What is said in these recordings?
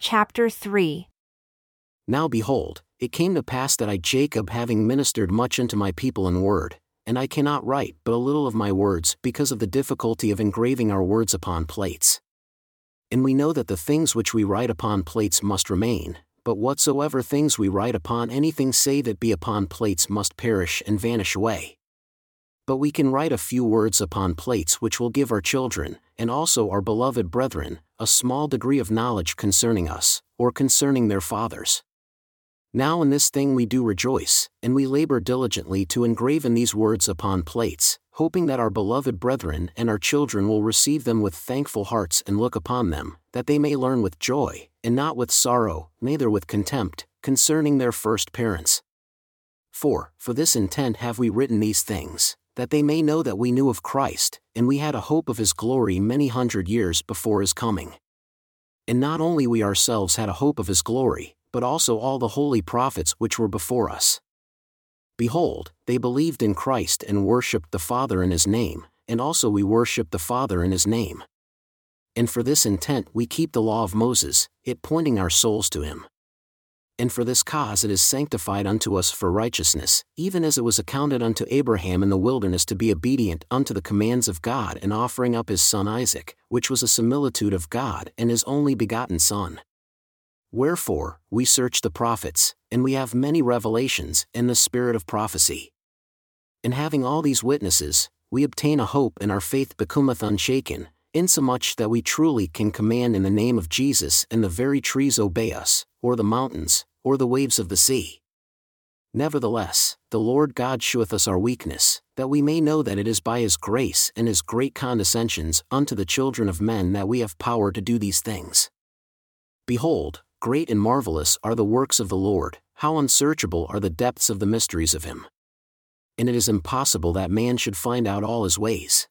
Chapter 3 Now behold, it came to pass that I, Jacob, having ministered much unto my people in word, and I cannot write but a little of my words because of the difficulty of engraving our words upon plates. And we know that the things which we write upon plates must remain, but whatsoever things we write upon anything say that be upon plates must perish and vanish away. But we can write a few words upon plates which will give our children, and also our beloved brethren, a small degree of knowledge concerning us, or concerning their fathers. Now in this thing we do rejoice, and we labor diligently to engraven these words upon plates, hoping that our beloved brethren and our children will receive them with thankful hearts and look upon them, that they may learn with joy, and not with sorrow, neither with contempt, concerning their first parents. For, for this intent have we written these things, that they may know that we knew of Christ, and we had a hope of his glory many hundred years before his coming. And not only we ourselves had a hope of his glory, but also all the holy prophets which were before us. Behold, they believed in Christ and worshipped the Father in his name, and also we worship the Father in his name. And for this intent we keep the law of Moses, it pointing our souls to him and for this cause it is sanctified unto us for righteousness, even as it was accounted unto Abraham in the wilderness to be obedient unto the commands of God and offering up his son Isaac, which was a similitude of God and his only begotten Son. Wherefore, we search the prophets, and we have many revelations in the spirit of prophecy. And having all these witnesses, we obtain a hope and our faith becometh unshaken, insomuch that we truly can command in the name of Jesus and the very trees obey us, or the mountains, or the waves of the sea. Nevertheless, the Lord God sheweth us our weakness, that we may know that it is by His grace and His great condescensions unto the children of men that we have power to do these things. Behold, great and marvellous are the works of the Lord, how unsearchable are the depths of the mysteries of Him. And it is impossible that man should find out all His ways.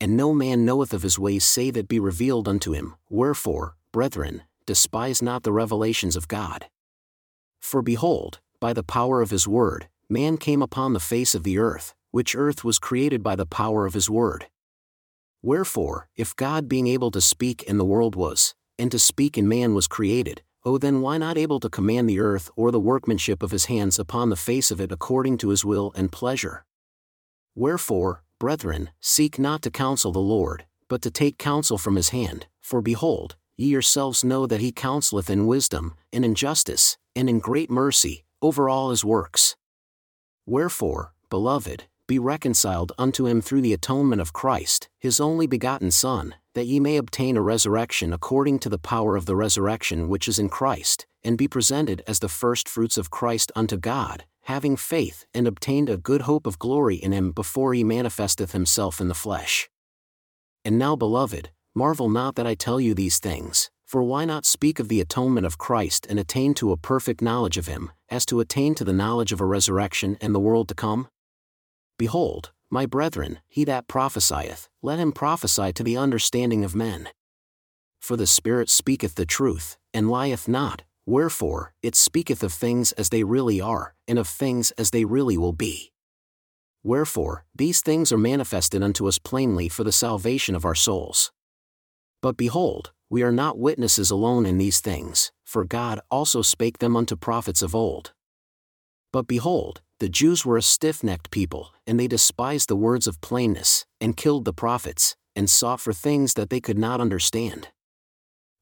And no man knoweth of His ways save it be revealed unto him, wherefore, brethren, despise not the revelations of God. For behold, by the power of his word, man came upon the face of the earth, which earth was created by the power of his word. Wherefore, if God being able to speak in the world was, and to speak in man was created, oh then why not able to command the earth or the workmanship of his hands upon the face of it according to his will and pleasure? Wherefore, brethren, seek not to counsel the Lord, but to take counsel from his hand, for behold, ye yourselves know that he counseleth in wisdom, and in justice, and in great mercy, over all his works. Wherefore, beloved, be reconciled unto him through the atonement of Christ, his only begotten Son, that ye may obtain a resurrection according to the power of the resurrection which is in Christ, and be presented as the firstfruits of Christ unto God, having faith and obtained a good hope of glory in him before he manifesteth himself in the flesh. And now, beloved, Marvel not that I tell you these things, for why not speak of the atonement of Christ and attain to a perfect knowledge of him, as to attain to the knowledge of a resurrection and the world to come? Behold, my brethren, he that prophesieth, let him prophesy to the understanding of men. For the Spirit speaketh the truth, and lieth not, wherefore, it speaketh of things as they really are, and of things as they really will be. Wherefore, these things are manifested unto us plainly for the salvation of our souls. But behold, we are not witnesses alone in these things, for God also spake them unto prophets of old. But behold, the Jews were a stiff necked people, and they despised the words of plainness, and killed the prophets, and sought for things that they could not understand.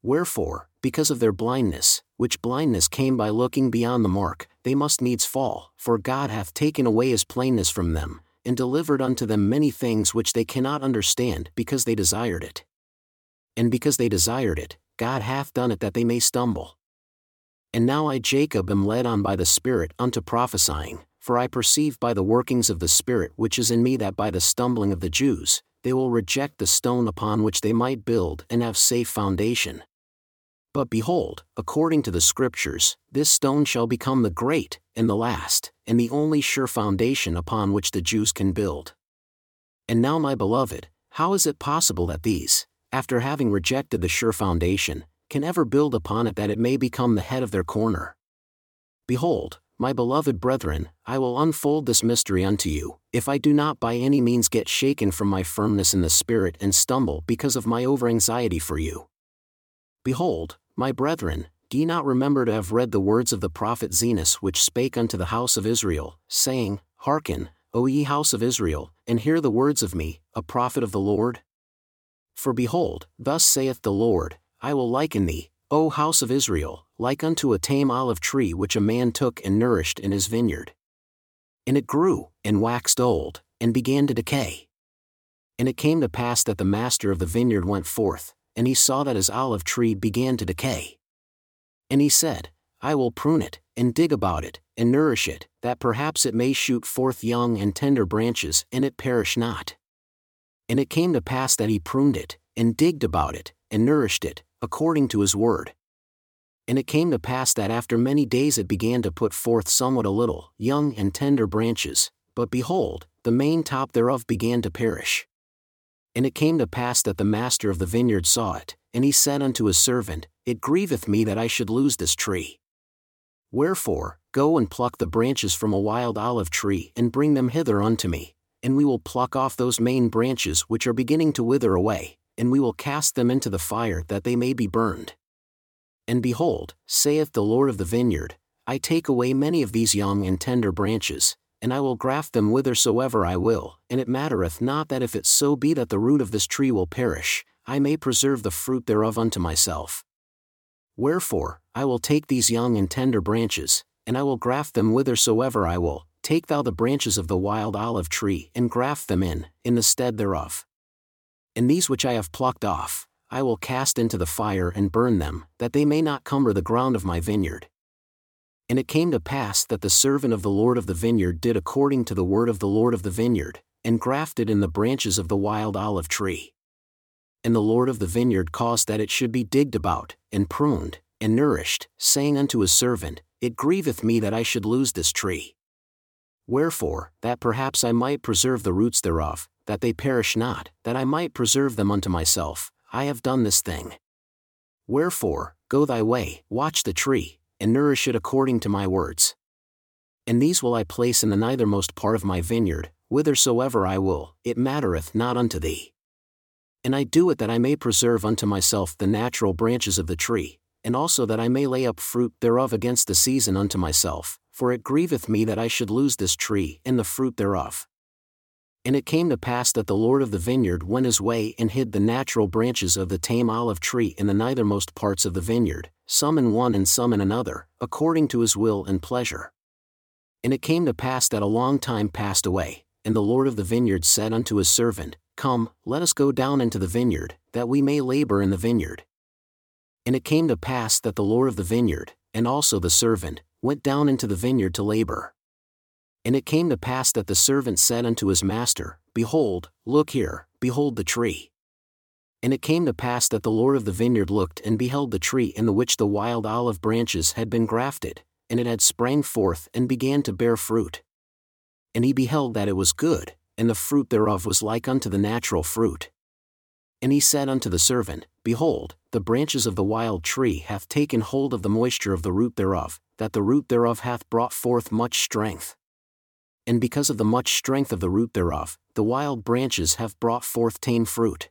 Wherefore, because of their blindness, which blindness came by looking beyond the mark, they must needs fall, for God hath taken away his plainness from them, and delivered unto them many things which they cannot understand because they desired it and because they desired it, God hath done it that they may stumble. And now I, Jacob, am led on by the Spirit unto prophesying, for I perceive by the workings of the Spirit which is in me that by the stumbling of the Jews, they will reject the stone upon which they might build and have safe foundation. But behold, according to the Scriptures, this stone shall become the great, and the last, and the only sure foundation upon which the Jews can build. And now, my beloved, how is it possible that these, after having rejected the sure foundation, can ever build upon it that it may become the head of their corner. Behold, my beloved brethren, I will unfold this mystery unto you, if I do not by any means get shaken from my firmness in the Spirit and stumble because of my over anxiety for you. Behold, My brethren, do ye not remember to have read the words of the prophet Zenos which spake unto the house of Israel, saying, Hearken, O ye house of Israel, and hear the words of me, a prophet of the Lord? For behold, thus saith the Lord, I will liken thee, O house of Israel, like unto a tame olive tree which a man took and nourished in his vineyard. And it grew, and waxed old, and began to decay. And it came to pass that the master of the vineyard went forth, and he saw that his olive tree began to decay. And he said, I will prune it, and dig about it, and nourish it, that perhaps it may shoot forth young and tender branches, and it perish not. And it came to pass that he pruned it, and digged about it, and nourished it, according to his word. And it came to pass that after many days it began to put forth somewhat a little, young and tender branches, but behold, the main top thereof began to perish. And it came to pass that the master of the vineyard saw it, and he said unto his servant, It grieveth me that I should lose this tree. Wherefore, go and pluck the branches from a wild olive tree and bring them hither unto me, and we will pluck off those main branches which are beginning to wither away, and we will cast them into the fire that they may be burned. And behold, saith the Lord of the vineyard, I take away many of these young and tender branches, and I will graft them whithersoever I will, and it mattereth not that if it so be that the root of this tree will perish, I may preserve the fruit thereof unto myself. Wherefore, I will take these young and tender branches, and I will graft them whithersoever I will, take thou the branches of the wild olive tree, and graft them in, in the stead thereof. And these which I have plucked off, I will cast into the fire and burn them, that they may not cumber the ground of my vineyard. And it came to pass that the servant of the Lord of the vineyard did according to the word of the Lord of the vineyard, and grafted in the branches of the wild olive tree. And the Lord of the vineyard caused that it should be digged about, and pruned, and nourished, saying unto his servant, It grieveth me that I should lose this tree. Wherefore, that perhaps I might preserve the roots thereof, that they perish not, that I might preserve them unto myself, I have done this thing. Wherefore, go thy way, watch the tree, and nourish it according to my words. And these will I place in the nethermost part of my vineyard, whithersoever I will, it mattereth not unto thee. And I do it that I may preserve unto myself the natural branches of the tree, and also that I may lay up fruit thereof against the season unto myself, for it grieveth me that I should lose this tree and the fruit thereof. And it came to pass that the Lord of the vineyard went his way and hid the natural branches of the tame olive tree in the nethermost parts of the vineyard, some in one and some in another, according to his will and pleasure. And it came to pass that a long time passed away, and the Lord of the vineyard said unto his servant, Come, let us go down into the vineyard, that we may labor in the vineyard. And it came to pass that the Lord of the vineyard, and also the servant, went down into the vineyard to labor. And it came to pass that the servant said unto his master, Behold, look here, behold the tree. And it came to pass that the Lord of the vineyard looked and beheld the tree in the which the wild olive branches had been grafted, and it had sprang forth and began to bear fruit. And he beheld that it was good, and the fruit thereof was like unto the natural fruit. And he said unto the servant, Behold, the branches of the wild tree hath taken hold of the moisture of the root thereof, that the root thereof hath brought forth much strength and because of the much strength of the root thereof, the wild branches have brought forth tame fruit.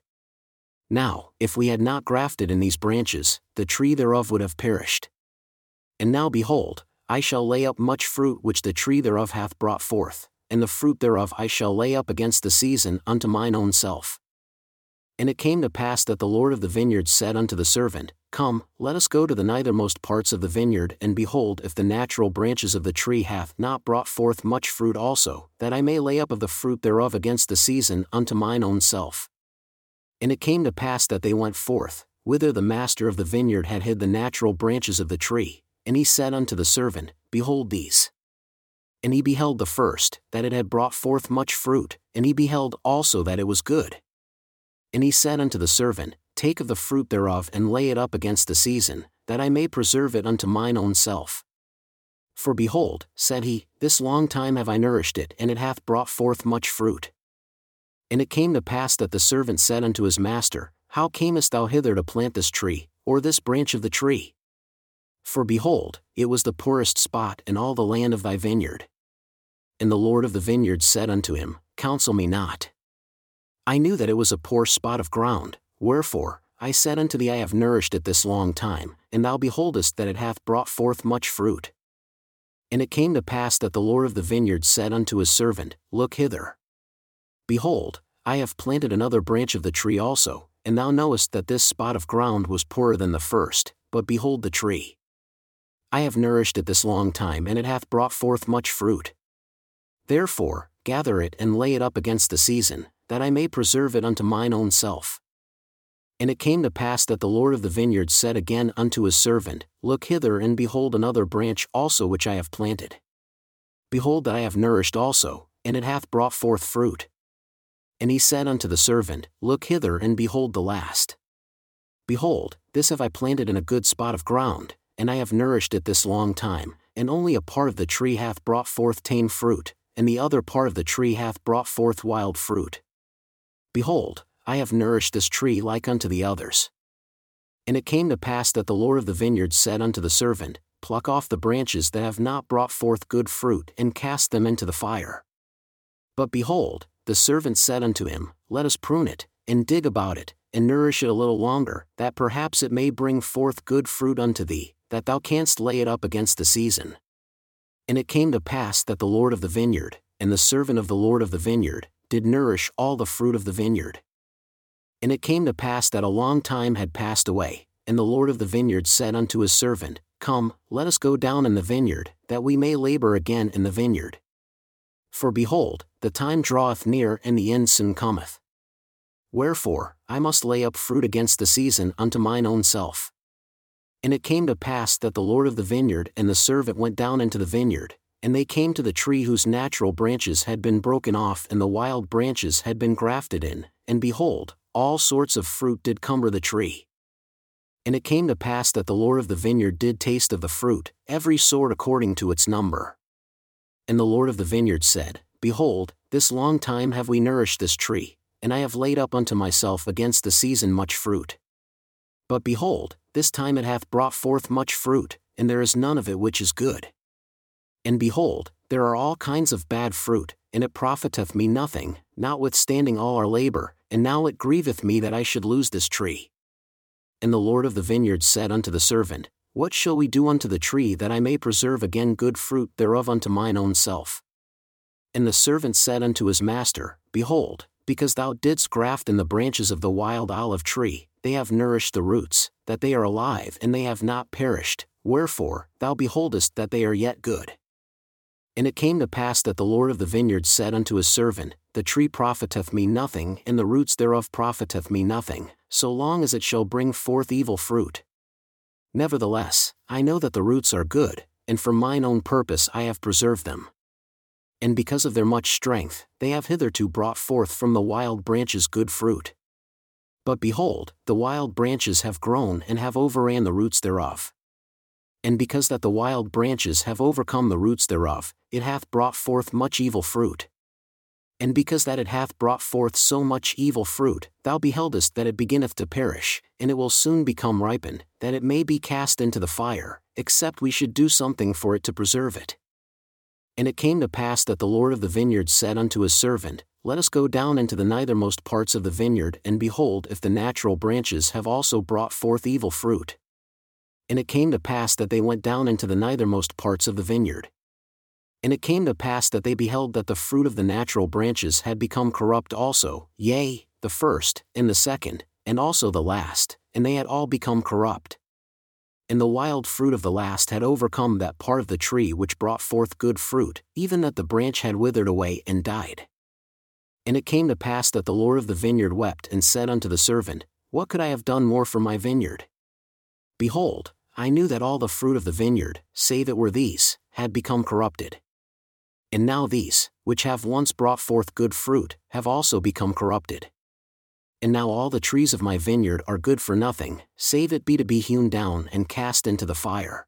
Now, if we had not grafted in these branches, the tree thereof would have perished. And now behold, I shall lay up much fruit which the tree thereof hath brought forth, and the fruit thereof I shall lay up against the season unto mine own self. And it came to pass that the Lord of the vineyard said unto the servant, Come, let us go to the nethermost parts of the vineyard, and behold, if the natural branches of the tree hath not brought forth much fruit also, that I may lay up of the fruit thereof against the season unto mine own self. And it came to pass that they went forth, whither the master of the vineyard had hid the natural branches of the tree, and he said unto the servant, Behold these. And he beheld the first, that it had brought forth much fruit, and he beheld also that it was good. And he said unto the servant, Take of the fruit thereof and lay it up against the season, that I may preserve it unto mine own self. For behold, said he, this long time have I nourished it, and it hath brought forth much fruit. And it came to pass that the servant said unto his master, How camest thou hither to plant this tree, or this branch of the tree? For behold, it was the poorest spot in all the land of thy vineyard. And the Lord of the vineyard said unto him, Counsel me not. I knew that it was a poor spot of ground, wherefore, I said unto thee I have nourished it this long time, and thou beholdest that it hath brought forth much fruit. And it came to pass that the Lord of the vineyard said unto his servant, Look hither. Behold, I have planted another branch of the tree also, and thou knowest that this spot of ground was poorer than the first, but behold the tree. I have nourished it this long time and it hath brought forth much fruit. Therefore, gather it and lay it up against the season, that I may preserve it unto mine own self. And it came to pass that the Lord of the vineyard said again unto his servant, Look hither and behold another branch also which I have planted. Behold that I have nourished also, and it hath brought forth fruit. And he said unto the servant, Look hither and behold the last. Behold, this have I planted in a good spot of ground, and I have nourished it this long time, and only a part of the tree hath brought forth tame fruit, and the other part of the tree hath brought forth wild fruit. Behold, I have nourished this tree like unto the others. And it came to pass that the Lord of the vineyard said unto the servant, Pluck off the branches that have not brought forth good fruit, and cast them into the fire. But behold, the servant said unto him, Let us prune it, and dig about it, and nourish it a little longer, that perhaps it may bring forth good fruit unto thee, that thou canst lay it up against the season. And it came to pass that the Lord of the vineyard, and the servant of the Lord of the vineyard, did nourish all the fruit of the vineyard. And it came to pass that a long time had passed away, and the Lord of the vineyard said unto his servant, Come, let us go down in the vineyard, that we may labor again in the vineyard. For behold, the time draweth near and the end soon cometh. Wherefore, I must lay up fruit against the season unto mine own self. And it came to pass that the Lord of the vineyard and the servant went down into the vineyard, and they came to the tree whose natural branches had been broken off and the wild branches had been grafted in, and behold, all sorts of fruit did cumber the tree. And it came to pass that the Lord of the vineyard did taste of the fruit, every sort according to its number. And the Lord of the vineyard said, Behold, this long time have we nourished this tree, and I have laid up unto myself against the season much fruit. But behold, this time it hath brought forth much fruit, and there is none of it which is good. And behold, there are all kinds of bad fruit, and it profiteth me nothing, notwithstanding all our labor, and now it grieveth me that I should lose this tree. And the Lord of the vineyard said unto the servant, What shall we do unto the tree that I may preserve again good fruit thereof unto mine own self? And the servant said unto his master, Behold, because thou didst graft in the branches of the wild olive tree, they have nourished the roots, that they are alive and they have not perished, wherefore, thou beholdest that they are yet good. And it came to pass that the Lord of the vineyard said unto his servant, The tree profiteth me nothing, and the roots thereof profiteth me nothing, so long as it shall bring forth evil fruit. Nevertheless, I know that the roots are good, and for mine own purpose I have preserved them. And because of their much strength, they have hitherto brought forth from the wild branches good fruit. But behold, the wild branches have grown and have overran the roots thereof. And because that the wild branches have overcome the roots thereof, it hath brought forth much evil fruit. And because that it hath brought forth so much evil fruit, thou beheldest that it beginneth to perish, and it will soon become ripened, that it may be cast into the fire, except we should do something for it to preserve it. And it came to pass that the Lord of the vineyard said unto his servant, let us go down into the nethermost parts of the vineyard and behold if the natural branches have also brought forth evil fruit. And it came to pass that they went down into the nethermost parts of the vineyard. And it came to pass that they beheld that the fruit of the natural branches had become corrupt also, yea, the first, and the second, and also the last, and they had all become corrupt. And the wild fruit of the last had overcome that part of the tree which brought forth good fruit, even that the branch had withered away and died. And it came to pass that the Lord of the vineyard wept and said unto the servant, What could I have done more for my vineyard? Behold, I knew that all the fruit of the vineyard, save it were these, had become corrupted. And now these, which have once brought forth good fruit, have also become corrupted. And now all the trees of my vineyard are good for nothing, save it be to be hewn down and cast into the fire.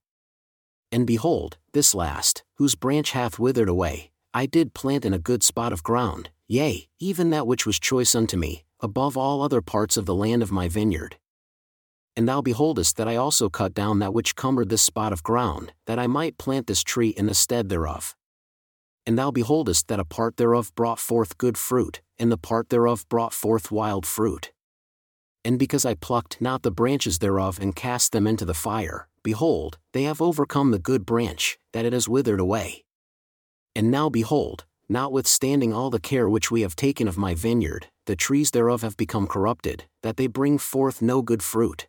And behold, this last, whose branch hath withered away, I did plant in a good spot of ground, yea, even that which was choice unto me, above all other parts of the land of my vineyard. And thou beholdest that I also cut down that which cumbered this spot of ground, that I might plant this tree in the stead thereof. And thou beholdest that a part thereof brought forth good fruit, and the part thereof brought forth wild fruit. And because I plucked not the branches thereof and cast them into the fire, behold, they have overcome the good branch, that it has withered away. And now behold, notwithstanding all the care which we have taken of my vineyard, the trees thereof have become corrupted, that they bring forth no good fruit.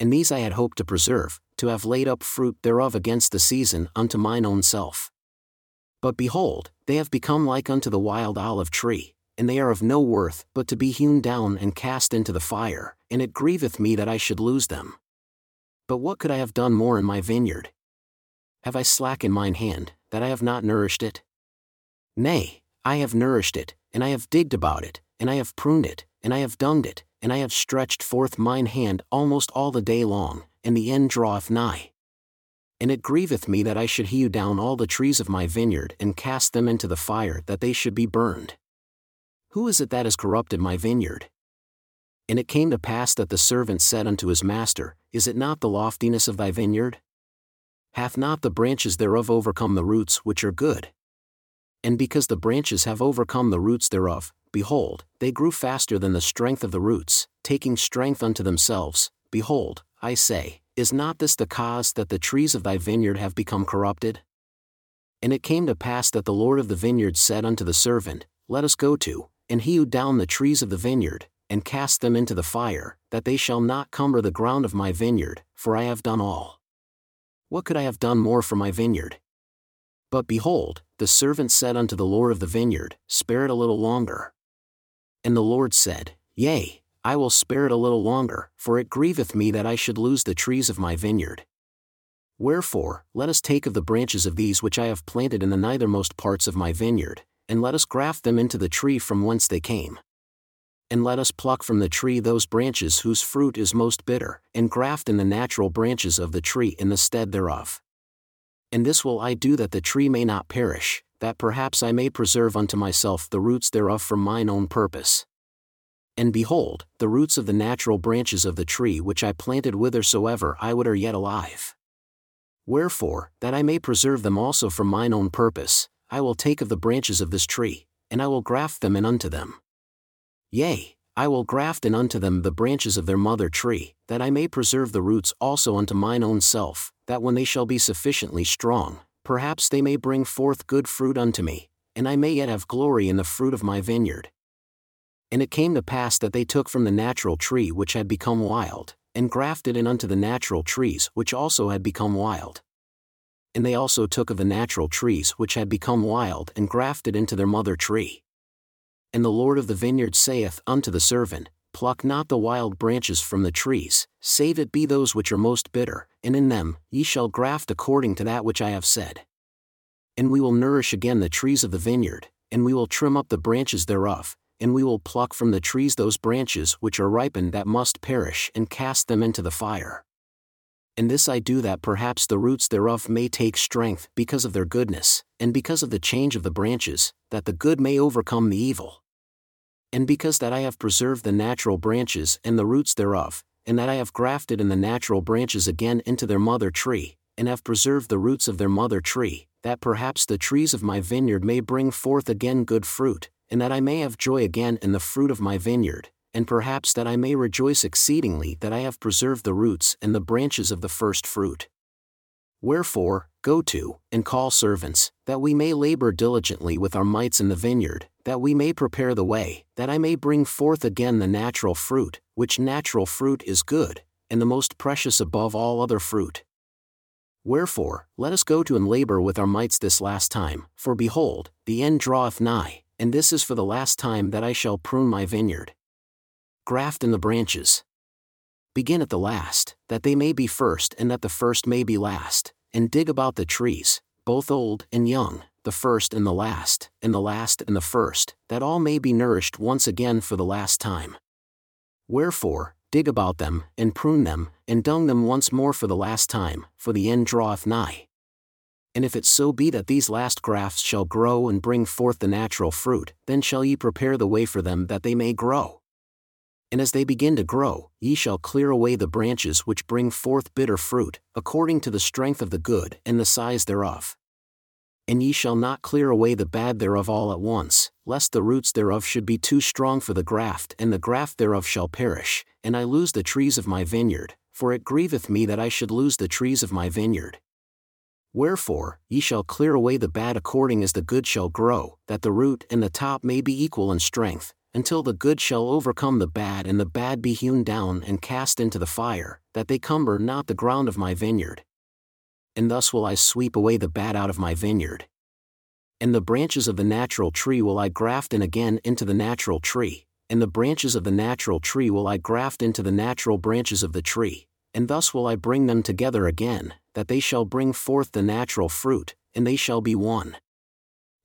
And these I had hoped to preserve, to have laid up fruit thereof against the season unto mine own self. But behold, they have become like unto the wild olive tree, and they are of no worth but to be hewn down and cast into the fire, and it grieveth me that I should lose them. But what could I have done more in my vineyard? Have I slackened mine hand, that I have not nourished it? Nay, I have nourished it, and I have digged about it, and I have pruned it, and I have dunged it, and I have stretched forth mine hand almost all the day long, and the end draweth nigh. And it grieveth me that I should hew down all the trees of my vineyard and cast them into the fire that they should be burned. Who is it that has corrupted my vineyard? And it came to pass that the servant said unto his master, Is it not the loftiness of thy vineyard? Hath not the branches thereof overcome the roots which are good? And because the branches have overcome the roots thereof, behold, they grew faster than the strength of the roots, taking strength unto themselves. Behold, I say, is not this the cause that the trees of thy vineyard have become corrupted? And it came to pass that the Lord of the vineyard said unto the servant, Let us go to, and hew down the trees of the vineyard, and cast them into the fire, that they shall not cumber the ground of my vineyard, for I have done all. What could I have done more for my vineyard? But behold, the servant said unto the Lord of the vineyard, Spare it a little longer. And the Lord said, Yea, I will spare it a little longer, for it grieveth me that I should lose the trees of my vineyard. Wherefore, let us take of the branches of these which I have planted in the nethermost parts of my vineyard, and let us graft them into the tree from whence they came. And let us pluck from the tree those branches whose fruit is most bitter, and graft in the natural branches of the tree in the stead thereof. And this will I do that the tree may not perish, that perhaps I may preserve unto myself the roots thereof for mine own purpose. And behold, the roots of the natural branches of the tree which I planted whithersoever I would are yet alive. Wherefore, that I may preserve them also for mine own purpose, I will take of the branches of this tree, and I will graft them in unto them. Yea, I will graft in unto them the branches of their mother tree, that I may preserve the roots also unto mine own self, that when they shall be sufficiently strong, perhaps they may bring forth good fruit unto me, and I may yet have glory in the fruit of my vineyard. And it came to pass that they took from the natural tree which had become wild, and grafted in unto the natural trees which also had become wild. And they also took of the natural trees which had become wild and grafted into their mother tree. And the Lord of the vineyard saith unto the servant, Pluck not the wild branches from the trees, save it be those which are most bitter, and in them ye shall graft according to that which I have said. And we will nourish again the trees of the vineyard, and we will trim up the branches thereof, and we will pluck from the trees those branches which are ripened that must perish and cast them into the fire. And this I do that perhaps the roots thereof may take strength because of their goodness, and because of the change of the branches, that the good may overcome the evil. And because that I have preserved the natural branches and the roots thereof, and that I have grafted in the natural branches again into their mother tree, and have preserved the roots of their mother tree, that perhaps the trees of my vineyard may bring forth again good fruit, and that I may have joy again in the fruit of my vineyard, and perhaps that I may rejoice exceedingly that I have preserved the roots and the branches of the first fruit. Wherefore, go to, and call servants, that we may labor diligently with our mites in the vineyard, that we may prepare the way, that I may bring forth again the natural fruit, which natural fruit is good, and the most precious above all other fruit. Wherefore, let us go to and labor with our mites this last time, for behold, the end draweth nigh, and this is for the last time that I shall prune my vineyard. Graft in the branches. Begin at the last, that they may be first and that the first may be last, and dig about the trees, both old and young, the first and the last, and the last and the first, that all may be nourished once again for the last time. Wherefore, dig about them, and prune them, and dung them once more for the last time, for the end draweth nigh and if it so be that these last grafts shall grow and bring forth the natural fruit, then shall ye prepare the way for them that they may grow. And as they begin to grow, ye shall clear away the branches which bring forth bitter fruit, according to the strength of the good and the size thereof. And ye shall not clear away the bad thereof all at once, lest the roots thereof should be too strong for the graft, and the graft thereof shall perish, and I lose the trees of my vineyard, for it grieveth me that I should lose the trees of my vineyard. Wherefore, ye shall clear away the bad according as the good shall grow, that the root and the top may be equal in strength, until the good shall overcome the bad and the bad be hewn down and cast into the fire, that they cumber not the ground of my vineyard and thus will I sweep away the bad out of my vineyard. And the branches of the natural tree will I graft in again into the natural tree, and the branches of the natural tree will I graft into the natural branches of the tree, and thus will I bring them together again, that they shall bring forth the natural fruit, and they shall be one.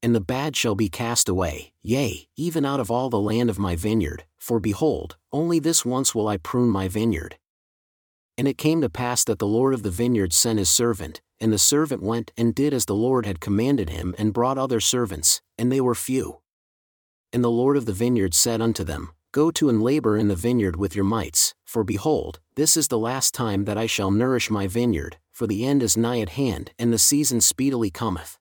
And the bad shall be cast away, yea, even out of all the land of my vineyard, for behold, only this once will I prune my vineyard. And it came to pass that the Lord of the vineyard sent his servant, and the servant went and did as the Lord had commanded him and brought other servants, and they were few. And the Lord of the vineyard said unto them, Go to and labor in the vineyard with your mites, for behold, this is the last time that I shall nourish my vineyard, for the end is nigh at hand, and the season speedily cometh.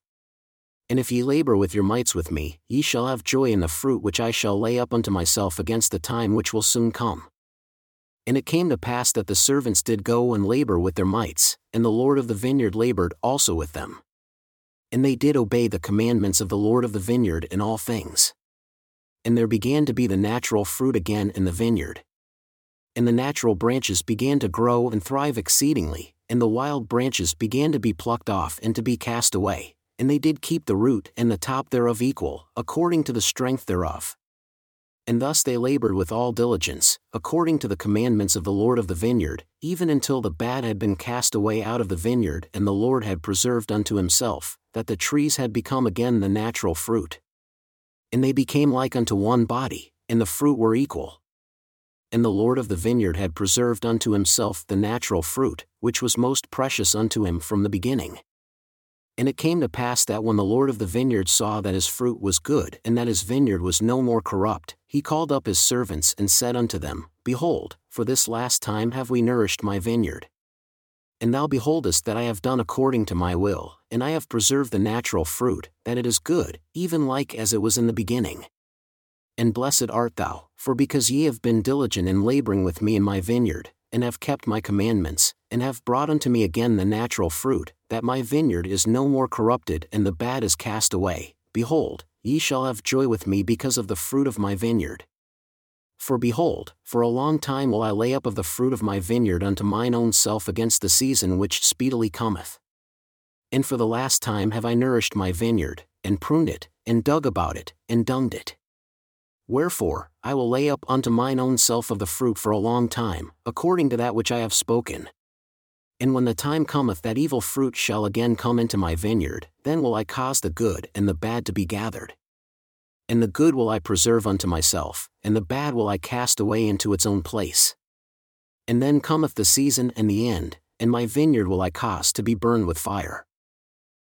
And if ye labor with your mites with me, ye shall have joy in the fruit which I shall lay up unto myself against the time which will soon come. And it came to pass that the servants did go and labor with their mites, and the Lord of the vineyard labored also with them. And they did obey the commandments of the Lord of the vineyard in all things. And there began to be the natural fruit again in the vineyard. And the natural branches began to grow and thrive exceedingly, and the wild branches began to be plucked off and to be cast away, and they did keep the root and the top thereof equal, according to the strength thereof. And thus they labored with all diligence, according to the commandments of the Lord of the vineyard, even until the bad had been cast away out of the vineyard and the Lord had preserved unto himself, that the trees had become again the natural fruit. And they became like unto one body, and the fruit were equal. And the Lord of the vineyard had preserved unto himself the natural fruit, which was most precious unto him from the beginning. And it came to pass that when the Lord of the vineyard saw that his fruit was good and that his vineyard was no more corrupt, he called up his servants and said unto them, Behold, for this last time have we nourished my vineyard. And thou beholdest that I have done according to my will, and I have preserved the natural fruit, that it is good, even like as it was in the beginning. And blessed art thou, for because ye have been diligent in laboring with me in my vineyard, and have kept my commandments, and have brought unto me again the natural fruit, that my vineyard is no more corrupted and the bad is cast away, behold, ye shall have joy with me because of the fruit of my vineyard. For behold, for a long time will I lay up of the fruit of my vineyard unto mine own self against the season which speedily cometh. And for the last time have I nourished my vineyard, and pruned it, and dug about it, and dunged it. Wherefore, I will lay up unto mine own self of the fruit for a long time, according to that which I have spoken. And when the time cometh that evil fruit shall again come into my vineyard, then will I cause the good and the bad to be gathered. And the good will I preserve unto myself, and the bad will I cast away into its own place. And then cometh the season and the end, and my vineyard will I cause to be burned with fire.